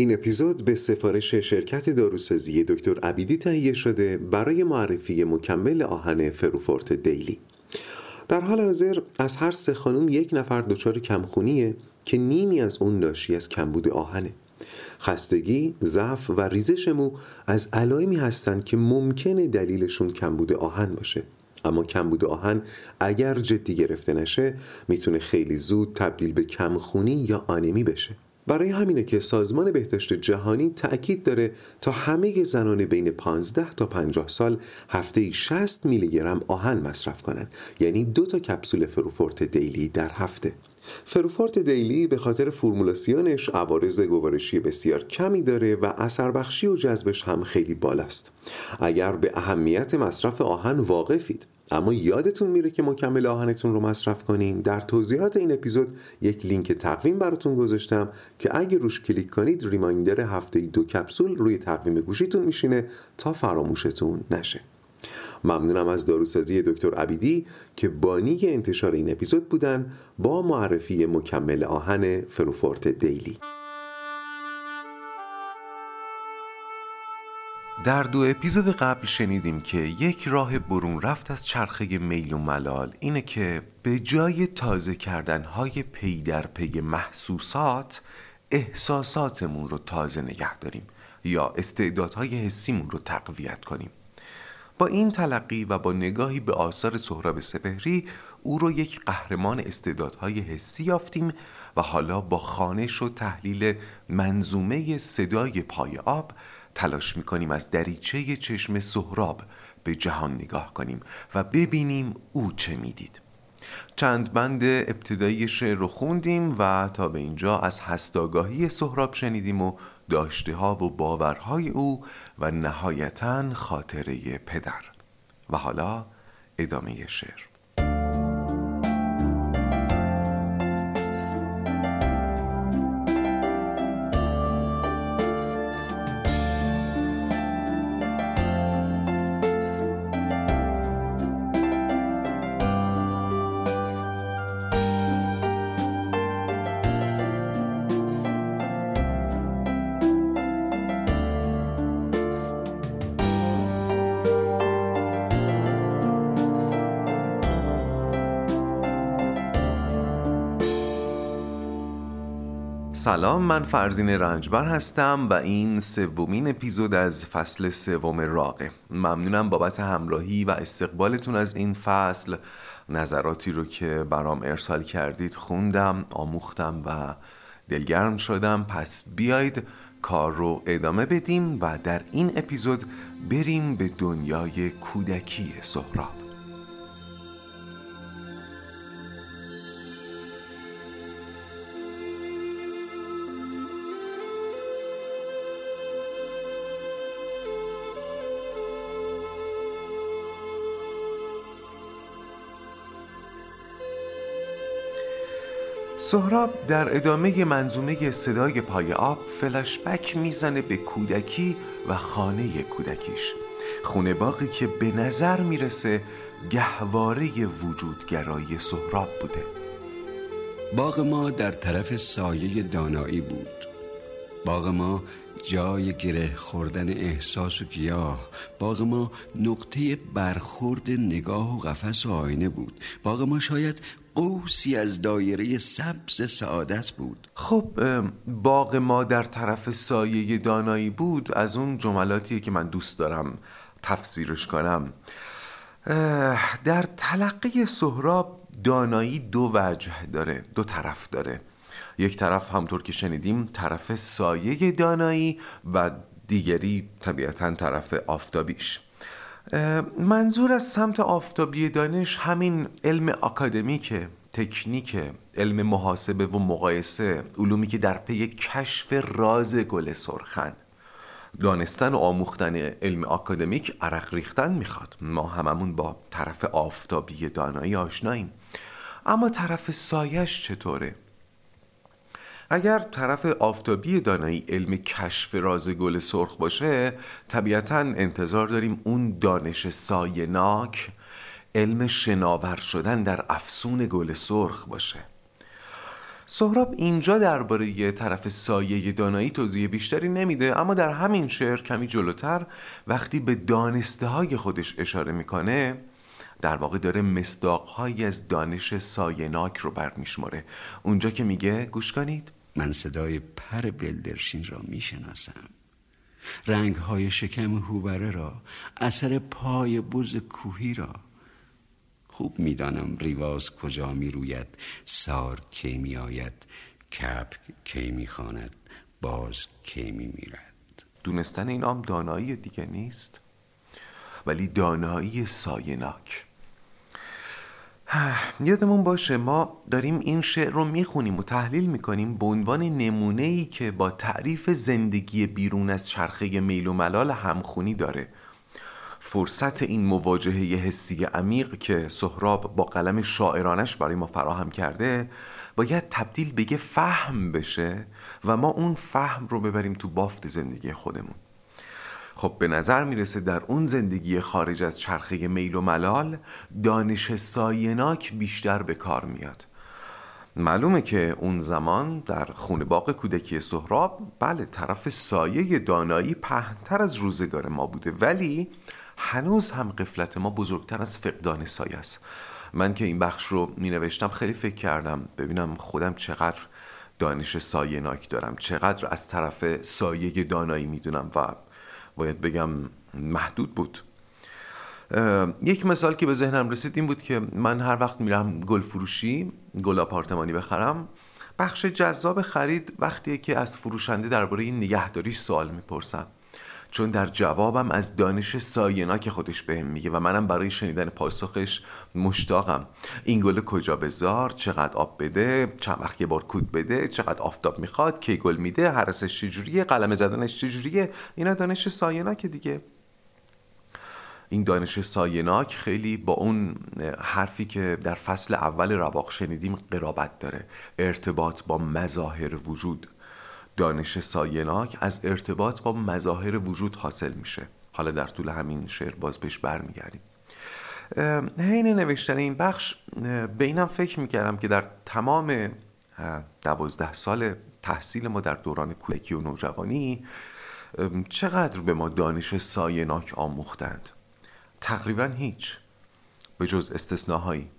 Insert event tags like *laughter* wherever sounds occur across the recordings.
این اپیزود به سفارش شرکت داروسازی دکتر عبیدی تهیه شده برای معرفی مکمل آهن فروفورت دیلی. در حال حاضر از هر سه خانم یک نفر دچار کمخونیه که نیمی از اون ناشی از کمبود آهنه. خستگی، ضعف و ریزش مو از علائمی هستند که ممکنه دلیلشون کمبود آهن باشه. اما کمبود آهن اگر جدی گرفته نشه می‌تونه خیلی زود تبدیل به کمخونی یا آنمی بشه. برای همینه که سازمان بهداشت جهانی تأکید داره تا همه زنان بین 15 تا 50 سال هفته 60 میلی گرم آهن مصرف کنن یعنی دو تا کپسول فروفورت دیلی در هفته. فروفورت دیلی به خاطر فرمولاسیونش عوارض گوارشی بسیار کمی داره و اثر بخشی و جذبش هم خیلی بالاست. اگر به اهمیت مصرف آهن واقفید اما یادتون میره که مکمل آهنتون رو مصرف کنین؟ در توضیحات این اپیزود یک لینک تقویم براتون گذاشتم که اگه روش کلیک کنید reminder هفته دو کپسول روی تقویم گوشیتون میشینه تا فراموشتون نشه. ممنونم از داروسازی دکتر عبیدی که بانی انتشار این اپیزود بودن با معرفی مکمل آهن فروفورت دیلی. در دو اپیزود قبل شنیدیم که یک راه برون رفت از چرخه میل و ملال اینه که به جای تازه کردن های پی در پی محسوسات احساساتمون رو تازه نگه داریم یا استعدادهای حسیمون رو تقویت کنیم. با این تلقی و با نگاهی به آثار سهراب سپهری او رو یک قهرمان استعدادهای حسی یافتیم و حالا با خانش و تحلیل منظومه صدای پای آب تلاش می‌کنیم از دریچه چشم سهراب به جهان نگاه کنیم و ببینیم او چه می‌دید. چند بند ابتدایی شعر رو خوندیم و تا به اینجا از هستاگاهی سهراب شنیدیم و داشته ها و باورهای او و نهایتا خاطره پدر. و حالا ادامه شعر. سلام من فرزین رنجبر هستم و این سومین اپیزود از فصل سوم راقه. ممنونم بابت همراهی و استقبالتون از این فصل. نظراتی رو که برام ارسال کردید خوندم آموختم و دلگرم شدم. پس بیاید کار رو ادامه بدیم و در این اپیزود بریم به دنیای کودکی سهراب. سهراب در ادامه منظومه صدای پای آب فلشبک می‌زنه به کودکی و خانه کودکیش. خونه باقی که به نظر می‌رسه گهواره وجودگرایی سهراب بوده. باغ ما در طرف سایه دانایی بود. باغ ما جای گره خوردن احساس و گیاه. باغ ما نقطه برخورد نگاه و قفس و آینه بود. باغ ما شاید قوسی از دایره سبز سعادت بود. خب باغ ما در طرف سایه دانایی بود. از اون جملاتیه که من دوست دارم تفسیرش کنم. در تلقی سهراب دانایی دو وجه داره دو طرف داره. یک طرف همطور که شنیدیم طرف سایه دانایی و دیگری طبیعتا طرف آفتابیش. منظور از سمت آفتابی دانش همین علم اکادمیکه تکنیک علم محاسبه و مقایسه علومی که در پی کشف راز گل سرخن. دانستن و آموختن علم اکادمیک عرق ریختن می‌خواد. ما هممون با طرف آفتابی دانایی آشناییم. اما طرف سایش چطوره؟ اگر طرف آفتابی دانایی علم کشف راز گل سرخ باشه طبیعتا انتظار داریم اون دانش سهراب اینجا درباره طرف سایه دانایی توضیح بیشتری نمیده اما در همین شعر کمی جلوتر وقتی به دانسته های خودش اشاره می‌کنه در واقع داره مصداقهایی از دانش سایناک رو برمیشماره. اونجا که میگه گوش کنید. من صدای پر بلدرشین را می‌شناسم. رنگ های شکم هوبره را اثر پای بز کوهی را. خوب می‌دانم ریواز کجا می روید سار کی می آید کپ کی می خاند باز کی می میرد دونستن این دانایی دیگه نیست ولی دانایی سایناک. *sighs* یادمون باشه ما داریم این شعر رو می‌خونیم و تحلیل می‌کنیم به عنوان نمونه ای که با تعریف زندگی بیرون از چرخه میل و ملال همخونی داره. فرصت این مواجهه حسی عمیق که سهراب با قلم شاعرانش برای ما فراهم کرده باید تبدیل به فهم بشه و ما اون فهم رو ببریم تو بافت زندگی خودمون. خب به نظر می‌رسه در اون زندگی خارج از چرخه میل و ملال دانش سایناک بیشتر به کار میاد. معلومه که اون زمان در خونه باغ کودکی سهراب بله طرف سایه دانایی پهنتر از روزگار ما بوده ولی هنوز هم قفلت ما بزرگتر از فقدان سایه است. من که این بخش رو می نوشتم خیلی فکر کردم ببینم خودم چقدر دانش سایناک دارم چقدر از طرف سایه دانایی می‌دونم و باید بگم محدود بود. یک مثال که به ذهنم رسید این بود که من هر وقت میرم گل فروشی گل آپارتمانی بخرم بخش جذاب خرید وقتیه که از فروشنده درباره این نگهداریش سوال می‌پرسم. چون در جوابم از دانش ساینا که خودش بهم میگه و منم برای شنیدن پاسخش مشتاقم. این گل کجا بذار چقدر آب بده؟ چند وقت یه بار کود بده؟ چقدر آفتاب می‌خواد؟ کی گل میده؟ حرسش چجوریه؟ قلم زدنش چجوریه؟ اینا دانش سایناک دیگه. این دانش سایناک خیلی با اون حرفی که در فصل اول رواق شنیدیم قرابت داره. ارتباط با مظاهر وجود. دانش سایناک از ارتباط با مظاهر وجود حاصل میشه. حالا در طول همین شعر باز بهش برمیگردیم. حین نوشتن این بخش به اینم فکر می‌کردم که در تمام دوازده سال تحصیل ما در دوران کودکی و نوجوانی چقدر به ما دانش سایناک آموختند؟ تقریبا هیچ. به جز استثناهایی.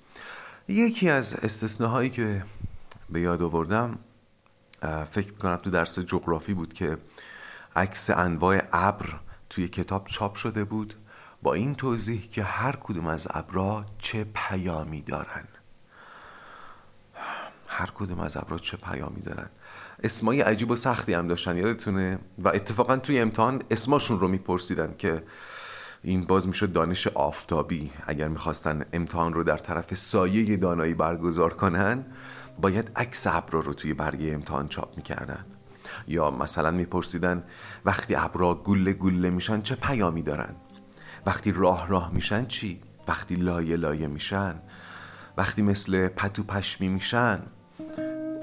یکی از استثناهایی که به یاد آوردم فکر می‌کنم تو درس جغرافی بود که عکس انواع ابر توی کتاب چاپ شده بود با این توضیح که هر کدوم از ابرا چه پیامی دارن. هر کدوم از ابرا چه پیامی دارن. اسمای عجیب و سختی هم داشتن یادتونه؟ و اتفاقا توی امتحان اسماشون رو میپرسیدن که این باز میشه دانش آفتابی اگر می‌خواستن امتحان رو در طرف سایه دانایی برگزار کنن باید عکس ابرا رو توی برگه امتحان چاپ می‌کردن. یا مثلا میپرسیدن وقتی ابرا گله گله میشن چه پیامی دارن؟ وقتی راه راه میشن چی؟ وقتی لایه لایه میشن؟ وقتی مثل پتو پشمی میشن؟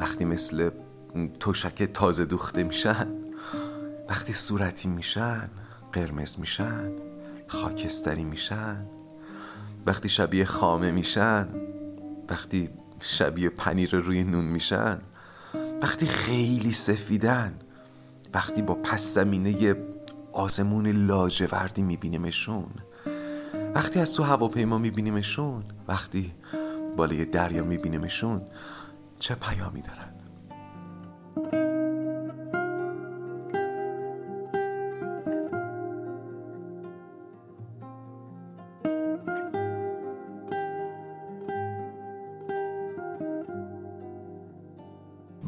وقتی مثل توشک تازه دوخته میشن؟ وقتی صورتی میشن؟ قرمز میشن؟ خاکستری میشن؟ وقتی شبیه خامه میشن؟ وقتی شبیه پنیر روی نون میشن. وقتی خیلی سفیدن وقتی با پس زمینه آسمون لاجوردی میبینیمشون. وقتی از تو هواپیما میبینیمشون وقتی بالای دریا میبینیمشون چه پیامی دارن؟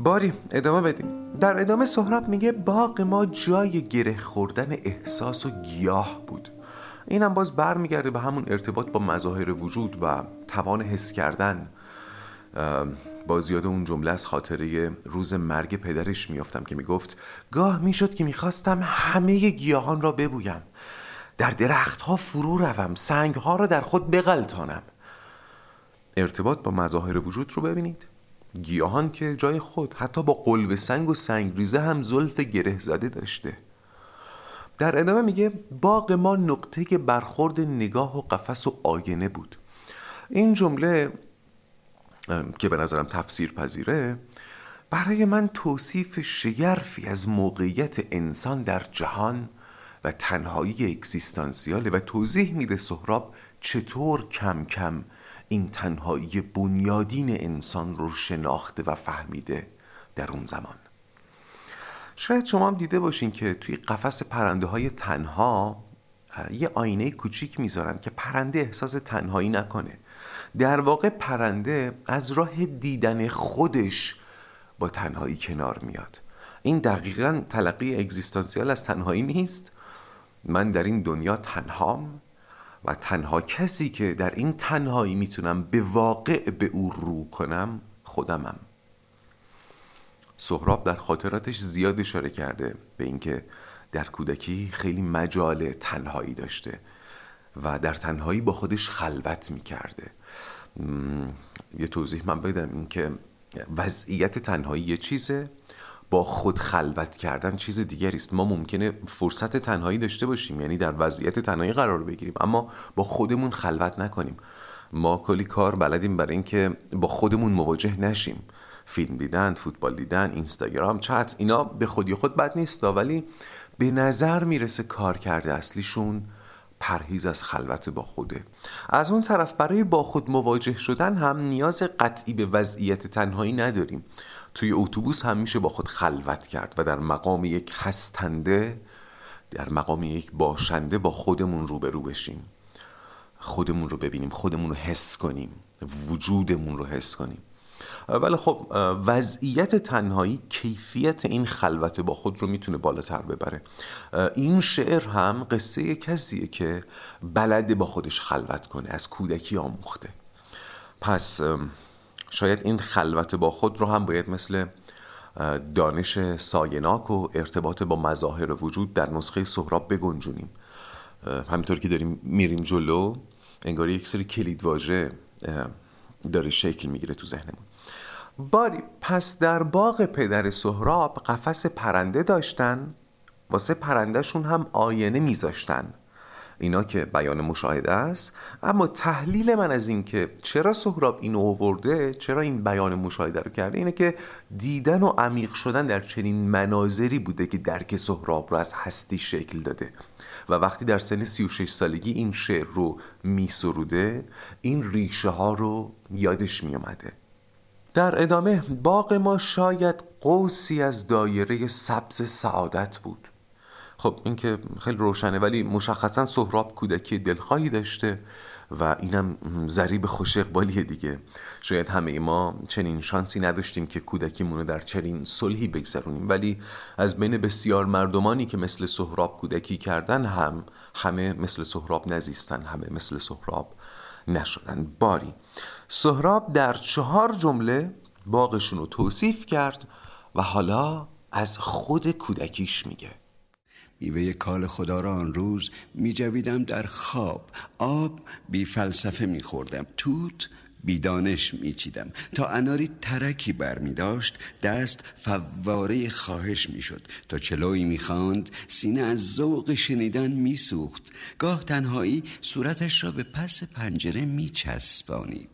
باری ادامه بدیم. در ادامه سهراب میگه باغ ما جای گره خوردن احساس و گیاه بود. اینم باز برمیگرده به همون ارتباط با مظاهر وجود و توان حس کردن. باز یاد اون جمله از خاطره روز مرگ پدرش میافتم که می‌گفت گاه می‌شد که می‌خواستم همه گیاهان را ببویم. در درختها فرو روم سنگها را در خود بغلتانم. ارتباط با مظاهر وجود رو ببینید. گیاهان که جای خود حتی با قلب سنگ و سنگریزه هم زلف گره زده داشته. در ادامه میگه باغ ما نقطه برخورد نگاه و قفس و آینه بود. این جمله که به نظرم تفسیر پذیره برای من توصیف شگرفی از موقعیت انسان در جهان و تنهایی اکزیستانسیاله و توضیح میده سهراب چطور کم کم این تنهایی بنیادین انسان رو شناخته و فهمیده در اون زمان. شاید شما هم دیده باشین که توی قفس پرنده های تنها یه آینه کوچیک می‌ذارن که پرنده احساس تنهایی نکنه. در واقع پرنده از راه دیدن خودش با تنهایی کنار میاد. این دقیقا تلقی اگزیستانسیال از تنهایی نیست. من در این دنیا تنهام. و تنها کسی که در این تنهایی می‌تونم به واقع به او رو کنم خودمم. سهراب در خاطراتش زیاد اشاره کرده به اینکه در کودکی خیلی مجال تنهایی داشته و در تنهایی با خودش خلوت می‌کرده. یه توضیح من بدم اینکه وضعیت تنهایی یه چیزه؟ با خود خلوت کردن چیز دیگری است. ما ممکنه فرصت تنهایی داشته باشیم یعنی در وضعیت تنهایی قرار بگیریم اما با خودمون خلوت نکنیم. ما کلی کار بلدیم برای اینکه با خودمون مواجه نشیم. فیلم دیدن فوتبال دیدن اینستاگرام چت اینا به خودی خود بد نیست ولی به نظر می‌رسه کار کرده اصلیشون پرهیز از خلوت با خوده. از اون طرف برای با خود مواجه شدن هم نیاز قطعی به وضعیت تنهایی نداریم. توی اتوبوس هم میشه با خود خلوت کرد و در مقام یک هستنده در مقام یک باشنده با خودمون روبرو بشیم. خودمون رو ببینیم خودمون رو حس کنیم وجودمون رو حس کنیم. ولی خب وضعیت تنهایی کیفیت این خلوت با خود رو می‌تونه بالاتر ببره. این شعر هم قصه کسیه که بلده با خودش خلوت کنه از کودکی آموخته. پس شاید این خلوت با خود رو هم باید مثل دانش سایناک و ارتباط با مظاهر وجود در نسخه سهراب بگنجونیم. همینطور که داریم میریم جلو انگار یک سری کلید واژه داره شکل می‌گیره تو ذهنمون. باری پس در باغ پدر سهراب قفس پرنده داشتن واسه پرندهشون هم آینه میذاشتن. اینا که بیان مشاهده است. اما تحلیل من از این که چرا سهراب اینو آورده چرا این بیان مشاهده رو کرده اینه که دیدن و عمیق شدن در چنین مناظری بوده که درک سهراب رو از هستی شکل داده. و وقتی در سن 36 سالگی این شعر رو می سروده این ریشه ها رو یادش می آمده در ادامه باغ ما شاید قوسی از دایره سبز سعادت بود. خب این که خیلی روشنه ولی مشخصا سهراب کودکی دلخواهی داشته و اینم ضریب خوش اقبالیه دیگه. شاید همه ما چنین شانسی نداشتیم که کودکیمون رو در چنین صلحی بگذرونیم ولی از بین بسیار مردمانی که مثل سهراب کودکی کردن هم همه مثل سهراب نزیستن همه مثل سهراب نشدن. باری. سهراب در چهار جمله باغشون رو توصیف کرد و حالا از خود کودکیش میگه. میوه کال خدا را آن روز میجویدم در خواب. آب بی فلسفه میخوردم توت بیدانش میچیدم. تا اناری ترکی بر می داشت دست فواره خواهش می‌شد. تا چلوی می‌خواند سینه از ذوق شنیدن میسوخت. گاه تنهایی صورتش را به پس پنجره میچسبانید.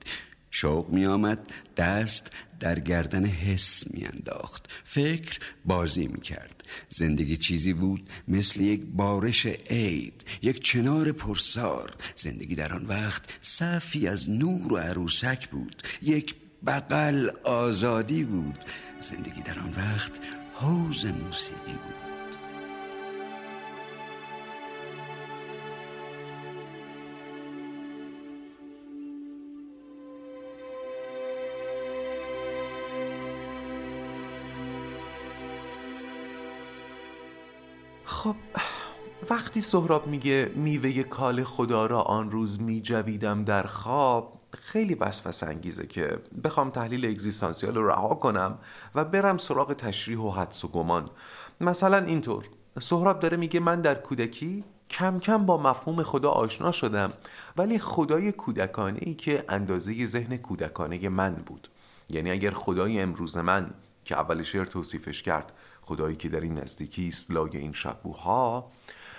شوق می آمد دست در گردن حس می انداخت فکر بازی می کرد زندگی چیزی بود مثل یک بارش عید یک چنار پرسار. زندگی در آن وقت صفی از نور و عروسک بود. یک بغل آزادی بود. زندگی در آن وقت حوز موسیقی بود. وقتی سهراب میگه میوه کال خدا را آن روز میجویدم در خواب خیلی وسوسه انگیزه که بخوام تحلیل اگزیستانسیال رو رها کنم و برم سراغ تشریح و حدس و گمان. مثلا اینطور سهراب داره میگه من در کودکی کم کم با مفهوم خدا آشنا شدم ولی خدای کودکانه ای که اندازه ذهن کودکانه من بود. یعنی اگر خدای امروز من که اول شعر توصیفش کرد خدایی که در این نزدیکی است لای این شبوها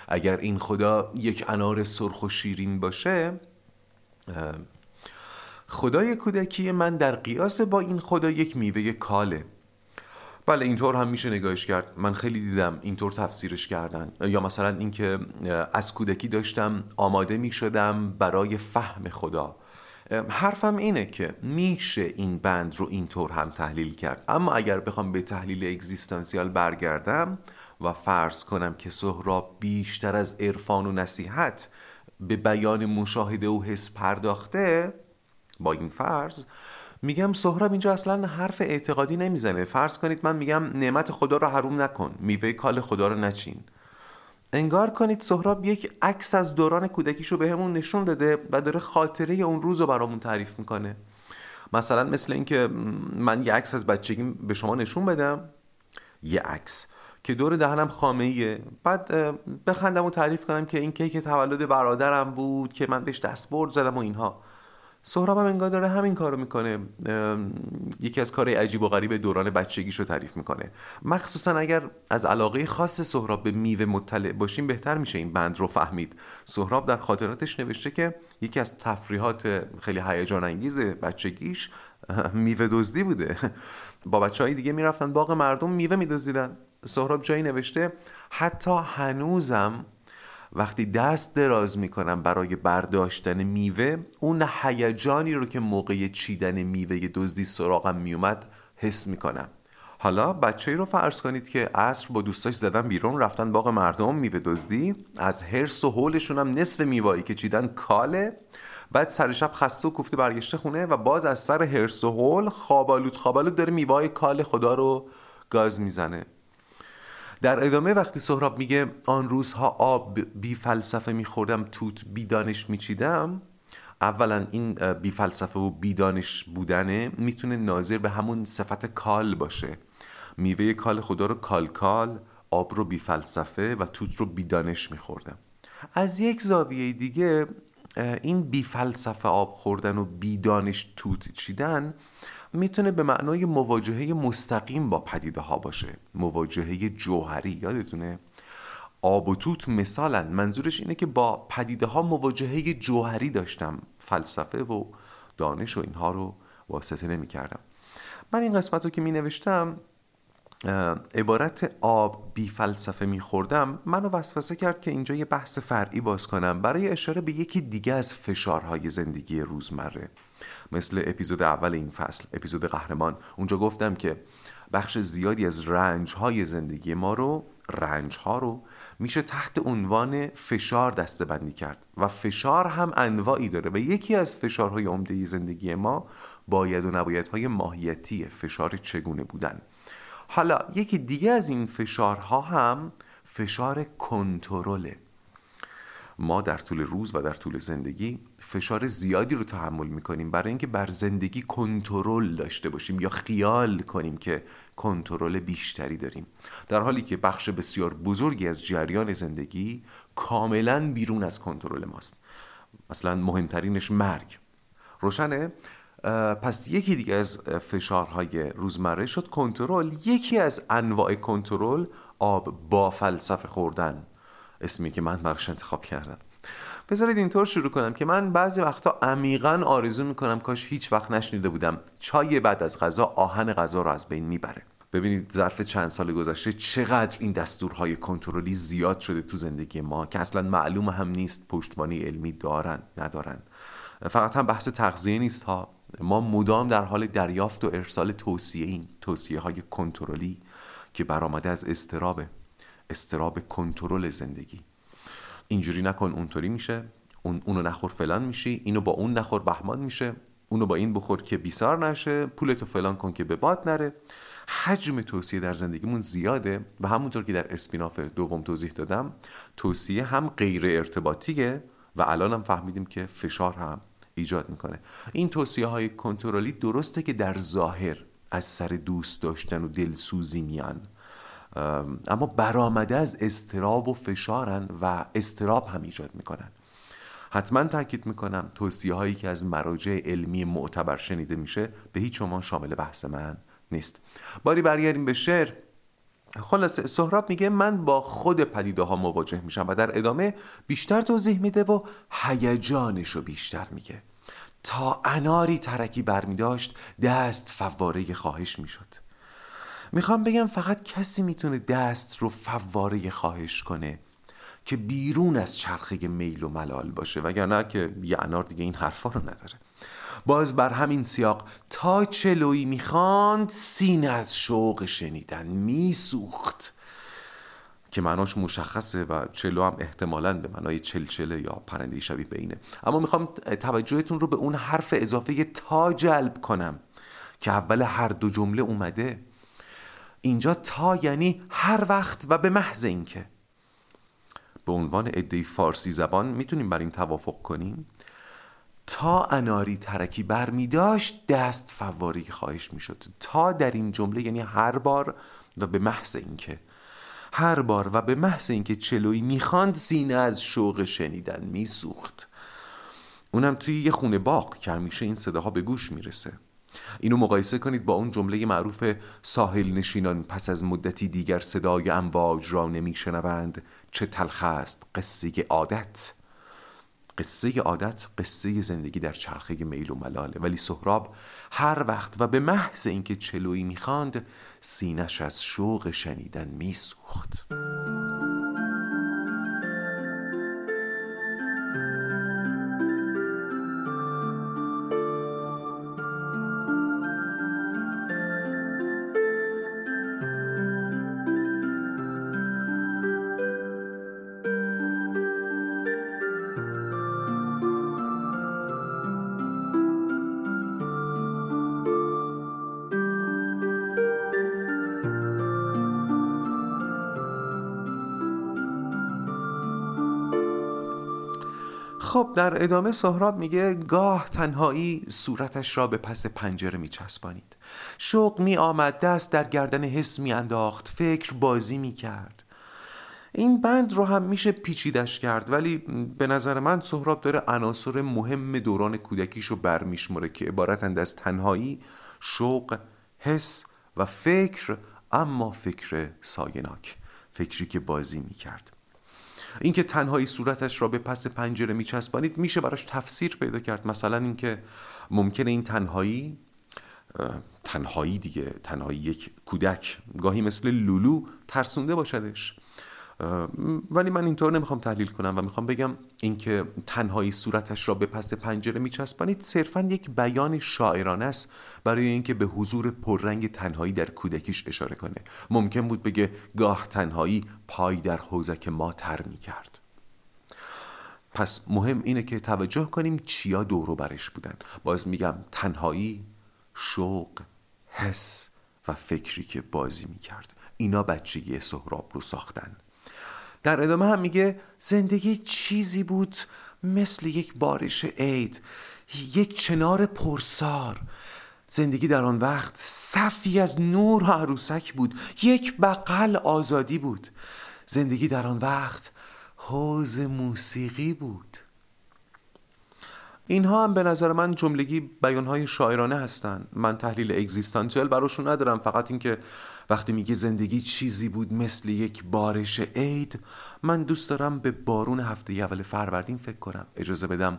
اگر این خدا یک انار سرخ و شیرین باشه خدای کودکی من در قیاس با این خدا یک میوه کاله. بله اینطور هم میشه نگاهش کرد. من خیلی دیدم اینطور تفسیرش کردن. یا مثلا اینکه از کودکی داشتم آماده می‌شدم برای فهم خدا. حرفم اینه که میشه این بند رو اینطور هم تحلیل کرد. اما اگر بخوام به تحلیل اگزیستانسیال برگردم و فرض کنم که سهراب بیشتر از عرفان و نصیحت به بیان مشاهده و حس پرداخته با این فرض میگم سهراب اینجا اصلا حرف اعتقادی نمی‌زنه. فرض کنید من میگم نعمت خدا رو حروم نکن میوه کال خدا رو نچین. انگار کنید سهراب یک عکس از دوران کودکیشو بهمون به نشون داده و داره خاطره اون روز رو برامون تعریف می‌کنه. مثلا مثل اینکه من یه عکس از بچگیم به شما نشون بدم یه عکس. که دور دهنم خامه ایه بعد بخندم و تعریف کنم که این کیک تولد برادرم بود که من بهش دستبرد زدم و اینها. سهراب هم انگار داره همین کارو می‌کنه یکی از کار عجیب و غریب دوران بچگیشو تعریف می‌کنه. مخصوصا اگر از علاقه خاص سهراب به میوه مطلع باشیم بهتر میشه این بند رو فهمید. سهراب در خاطراتش نوشته که یکی از تفریحات خیلی هیجان انگیز بچگیش میوه دزدی بوده. با بچه های دیگه می‌رفتن باغ مردم میوه میدزدیدن. سهراب جایی نوشته حتی هنوزم وقتی دست دراز می‌کنم برای برداشتن میوه اون هیجانی رو که موقع چیدن میوه دزدی سراغم میومد حس می‌کنم. حالا بچه رو فرض کنید که عصر با دوستاش زدن بیرون رفتن باغ مردم میوه دزدی از هرس و حولشون هم نصف میوایی که چیدن کاله. بعد سر شب خسته و کوفته برگشته خونه و باز از سر حرص و هول خوابالود خوابالود داره میوه کال خدا رو گاز می‌زنه. در ادامه وقتی سهراب میگه آن روزها آب بی فلسفه میخوردم توت بی دانش میچیدم اولا این بی فلسفه و بی دانش بودنه می‌تونه ناظر به همون صفت کال باشه. میوه کال خدا رو کال کال آب رو بی فلسفه و توت رو بی دانش میخوردم. از یک زاویه دیگه این بی فلسفه آب خوردن و بی دانش توت چیدن می‌تونه به معنای مواجهه مستقیم با پدیده ها باشه. مواجهه جوهری یادتونه؟ آب و توت مثالا منظورش اینه که با پدیده ها مواجهه جوهری داشتم. فلسفه و دانش و اینها رو واسطه نمی کردم من این قسمت رو که می نوشتم عبارت آب بی فلسفه می خوردم منو وسوسه کرد که اینجا یه بحث فرعی باز کنم برای اشاره به یکی دیگه از فشارهای زندگی روزمره. مثل اپیزود اول این فصل اپیزود قهرمان. اونجا گفتم که بخش زیادی از رنج های زندگی ما رو رنج ها رو میشه تحت عنوان فشار دسته بندی کرد و فشار هم انواعی داره و یکی از فشارهای عمده زندگی ما باید و نبایدهای ماهیتی فشار چگونه بودن. حالا یکی دیگه از این فشارها هم فشار کنترله. ما در طول روز و در طول زندگی فشار زیادی رو تحمل می‌کنیم برای اینکه بر زندگی کنترل داشته باشیم یا خیال کنیم که کنترل بیشتری داریم. در حالی که بخش بسیار بزرگی از جریان زندگی کاملا بیرون از کنترل ماست. مثلا مهمترینش مرگ. روشنه؟ پس یکی دیگه از فشارهای روزمره شد کنترل. یکی از انواع کنترل آب با فلسفه خوردن. اسمی که من براش انتخاب کردم. بذارید اینطور شروع کنم که من بعضی وقتا عمیقا آرزو می‌کنم کاش هیچ وقت نشنیده بودم چای بعد از غذا آهن غذا رو از بین می‌بره. ببینید ظرف چند سال گذشته چقدر این دستورهای کنترلی زیاد شده تو زندگی ما که اصلا معلوم هم نیست پشتوانی علمی دارن ندارن. فقط هم بحث تغذیه نیست ها. ما مدام در حال دریافت و ارسال توصیه این توصیه های کنترلی که برآمده از استرابه استراب کنترل زندگی. اینجوری نکن اونطوری میشه. اون اونو نخور فلان میشی. اینو با اون نخور بهمان میشه. اونو با این بخور که بیسار نشه. پولتو فلان کن که به باد نره. حجم توصیه در زندگیمون زیاده و همونطور که در اسپیناف دوم توضیح دادم توصیه هم غیر ارتباطیه و الان هم فهمیدیم که فشار هم ایجاد می‌کنه. این توصیه های کنترلی درسته که در ظاهر از سر دوست داشتن و دلسوزی میان. اما برآمده از استراب و فشارن و استراب هم ایجاد می‌کنن. حتما تاکید می‌کنم توصیه هایی که از مراجع علمی معتبر شنیده میشه به هیچ شما شامل بحث من نیست. باری برگردیم به شعر. خلاصه سهراب میگه من با خود پدیده ها مواجه میشم و در ادامه بیشتر توضیح میده و هیجانش رو بیشتر میگه. تا اناری ترکی برمیداشت دست فواره خواهش می‌شد. می‌خوام بگم فقط کسی می‌تونه دست رو فواره خواهش کنه که بیرون از چرخه میل و ملال باشه وگرنه که یه انار دیگه این حرفا رو نداره. باز بر همین سیاق تا چلویی می‌خواند سینه از شوق شنیدن میسوخت که معناش مشخصه و چلو هم احتمالا به معنای چلچله یا پرنده شبیه به اینه. اما می‌خوام توجهتون رو به اون حرف اضافه تا جلب کنم که اول هر دو جمله اومده اینجا تا یعنی هر وقت و به محض اینکه. به عنوان عده فارسی زبان می‌تونیم بر این توافق کنیم؟ تا اناری ترکی بر می داشت دست فواری خواهش می‌شد. تا در این جمله یعنی هر بار و به محض اینکه. هر بار و به محض اینکه چلوی می‌خواند سینه از شوق شنیدن میسوخت. اونم توی یه خونه باغ که همیشه این صداها به گوش می‌رسه. اینو مقایسه کنید با اون جمله معروف ساحل نشینان پس از مدتی دیگر صدای امواج را نمیشنوند. چه تلخ است قصه عادت. قصه عادت قصه زندگی در چرخه میل و ملاله ولی سهراب هر وقت و به محض اینکه چلویی می‌خواند سینش از شوق شنیدن میسوخت. خب در ادامه سهراب میگه گاه تنهایی صورتش را به پس پنجره میچسبانید. شوق می آمد دست در گردن حس می انداخت فکر بازی می کرد این بند رو هم میشه پیچیدش کرد ولی به نظر من سهراب داره عناصر مهم دوران کودکیش رو برمیشمره که عبارتند از تنهایی شوق حس و فکر اما فکر سایناک فکری که بازی می‌کرد. اینکه تنهایی صورتش را به پس پنجره میچسبانید میشه براش تفسیر پیدا کرد. مثلا اینکه ممکنه این تنهایی تنهایی دیگه تنهایی یک کودک گاهی مثل لولو ترسونده باشدش. ولی من اینطور نمی‌خوام تحلیل کنم و می‌خوام بگم اینکه تنهایی صورتش را به پس پنجره میچسبانید صرفا یک بیان شاعرانه است برای اینکه به حضور پررنگ تنهایی در کودکیش اشاره کنه. ممکن بود بگه گاه تنهایی پای در حوزک ما تر می‌کرد. پس مهم اینه که توجه کنیم چیا دورو برش بودن. باز میگم تنهایی شوق حس و فکری که بازی می‌کرد. اینا بچگی سهراب رو ساختن. در ادامه هم میگه زندگی چیزی بود مثل یک بارش عید یک چنار پرسار. زندگی در آن وقت صفی از نور و عروسک بود یک بقل آزادی بود. زندگی در آن وقت حوز موسیقی بود. اینها هم به نظر من جملگی بیانهای شاعرانه هستند من تحلیل اگزیستانسیال براشون ندارم فقط اینکه وقتی میگه زندگی چیزی بود مثل یک بارش عید من دوست دارم به بارون هفته اول فروردین فکر کنم. اجازه بدم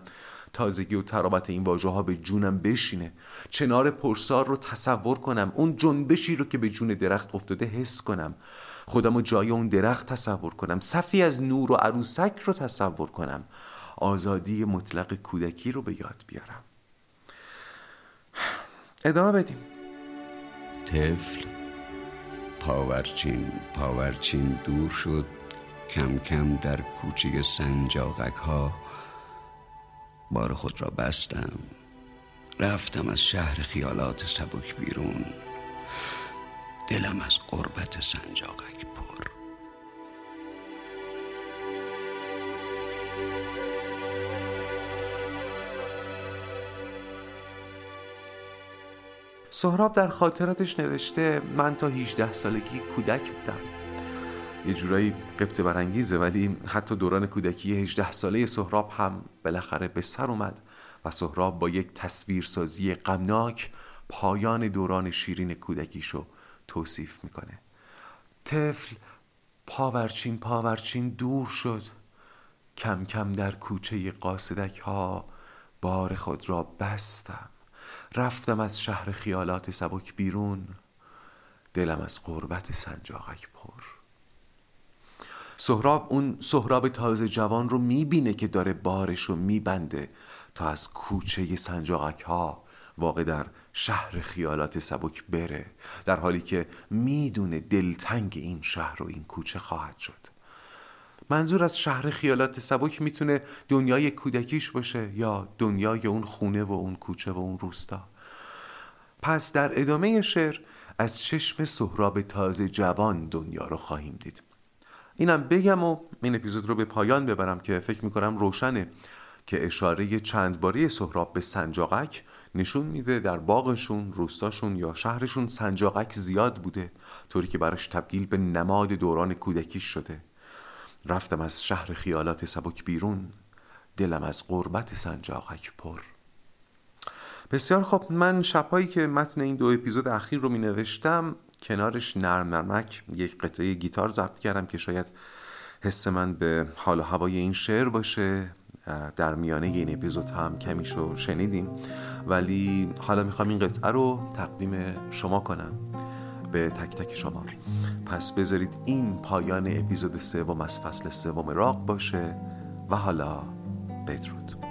تازگی و ترابط این واژه ها به جونم بشینه. چنار پرسار رو تصور کنم. اون جنبشی رو که به جون درخت افتاده حس کنم. خودم و جای اون درخت تصور کنم. صفی از نور و عروسک رو تصور کنم. آزادی مطلق کودکی رو به یاد بیارم. ادامه بدیم. طفل. پاورچین پاورچین دور شد. کم کم در کوچه سنجاقک ها بار خود را بستم. رفتم از شهر خیالات سبک بیرون. دلم از قربت سنجاقک سهراب در خاطراتش نوشته من تا 18 سالگی کودک بودم. یه جورایی قبط برانگیزه ولی حتی دوران کودکی 18 ساله سهراب هم بالاخره به سر اومد و سهراب با یک تصویرسازی غمناک پایان دوران شیرین کودکیشو توصیف می‌کنه. طفل پاورچین پاورچین دور شد. کم کم در کوچه قاصدک ها بار خود را بستم. رفتم از شهر خیالات سبک بیرون دلم از قربت سنجاقک پر. سهراب اون سهراب تازه جوان رو می‌بینه که داره بارش رو میبنده تا از کوچه سنجاقک ها واقع در شهر خیالات سبک بره در حالی که می‌دونه دلتنگ این شهر و این کوچه خواهد شد. منظور از شهر خیالات سبک می‌تونه دنیای کودکیش باشه یا دنیای اون خونه و اون کوچه و اون روستا. پس در ادامه شعر از چشم سهراب تازه جوان دنیا رو خواهیم دید. اینم بگم و این اپیزود رو به پایان ببرم که فکر می‌کنم روشنه که اشاره چند باری سهراب به سنجاقک نشون میده در باغشون، روستاشون یا شهرشون سنجاقک زیاد بوده طوری که براش تبدیل به نماد دوران کودکی شده. رفتم از شهر خیالات سبک بیرون دلم از قربت سنجاقک پر. بسیار خب من شبهایی که متن این دو اپیزود اخیر رو می نوشتم کنارش نرم نرمک یک قطعه گیتار ضبط کردم که شاید حس من به حال و هوای این شعر باشه. در میانه این اپیزود هم کمیشو شنیدیم. ولی حالا می‌خوام این قطعه رو تقدیم شما کنم. به تک تک شما. پس بذارید این پایان اپیزود سوم از فصل سوم راق باشه و حالا بدرود.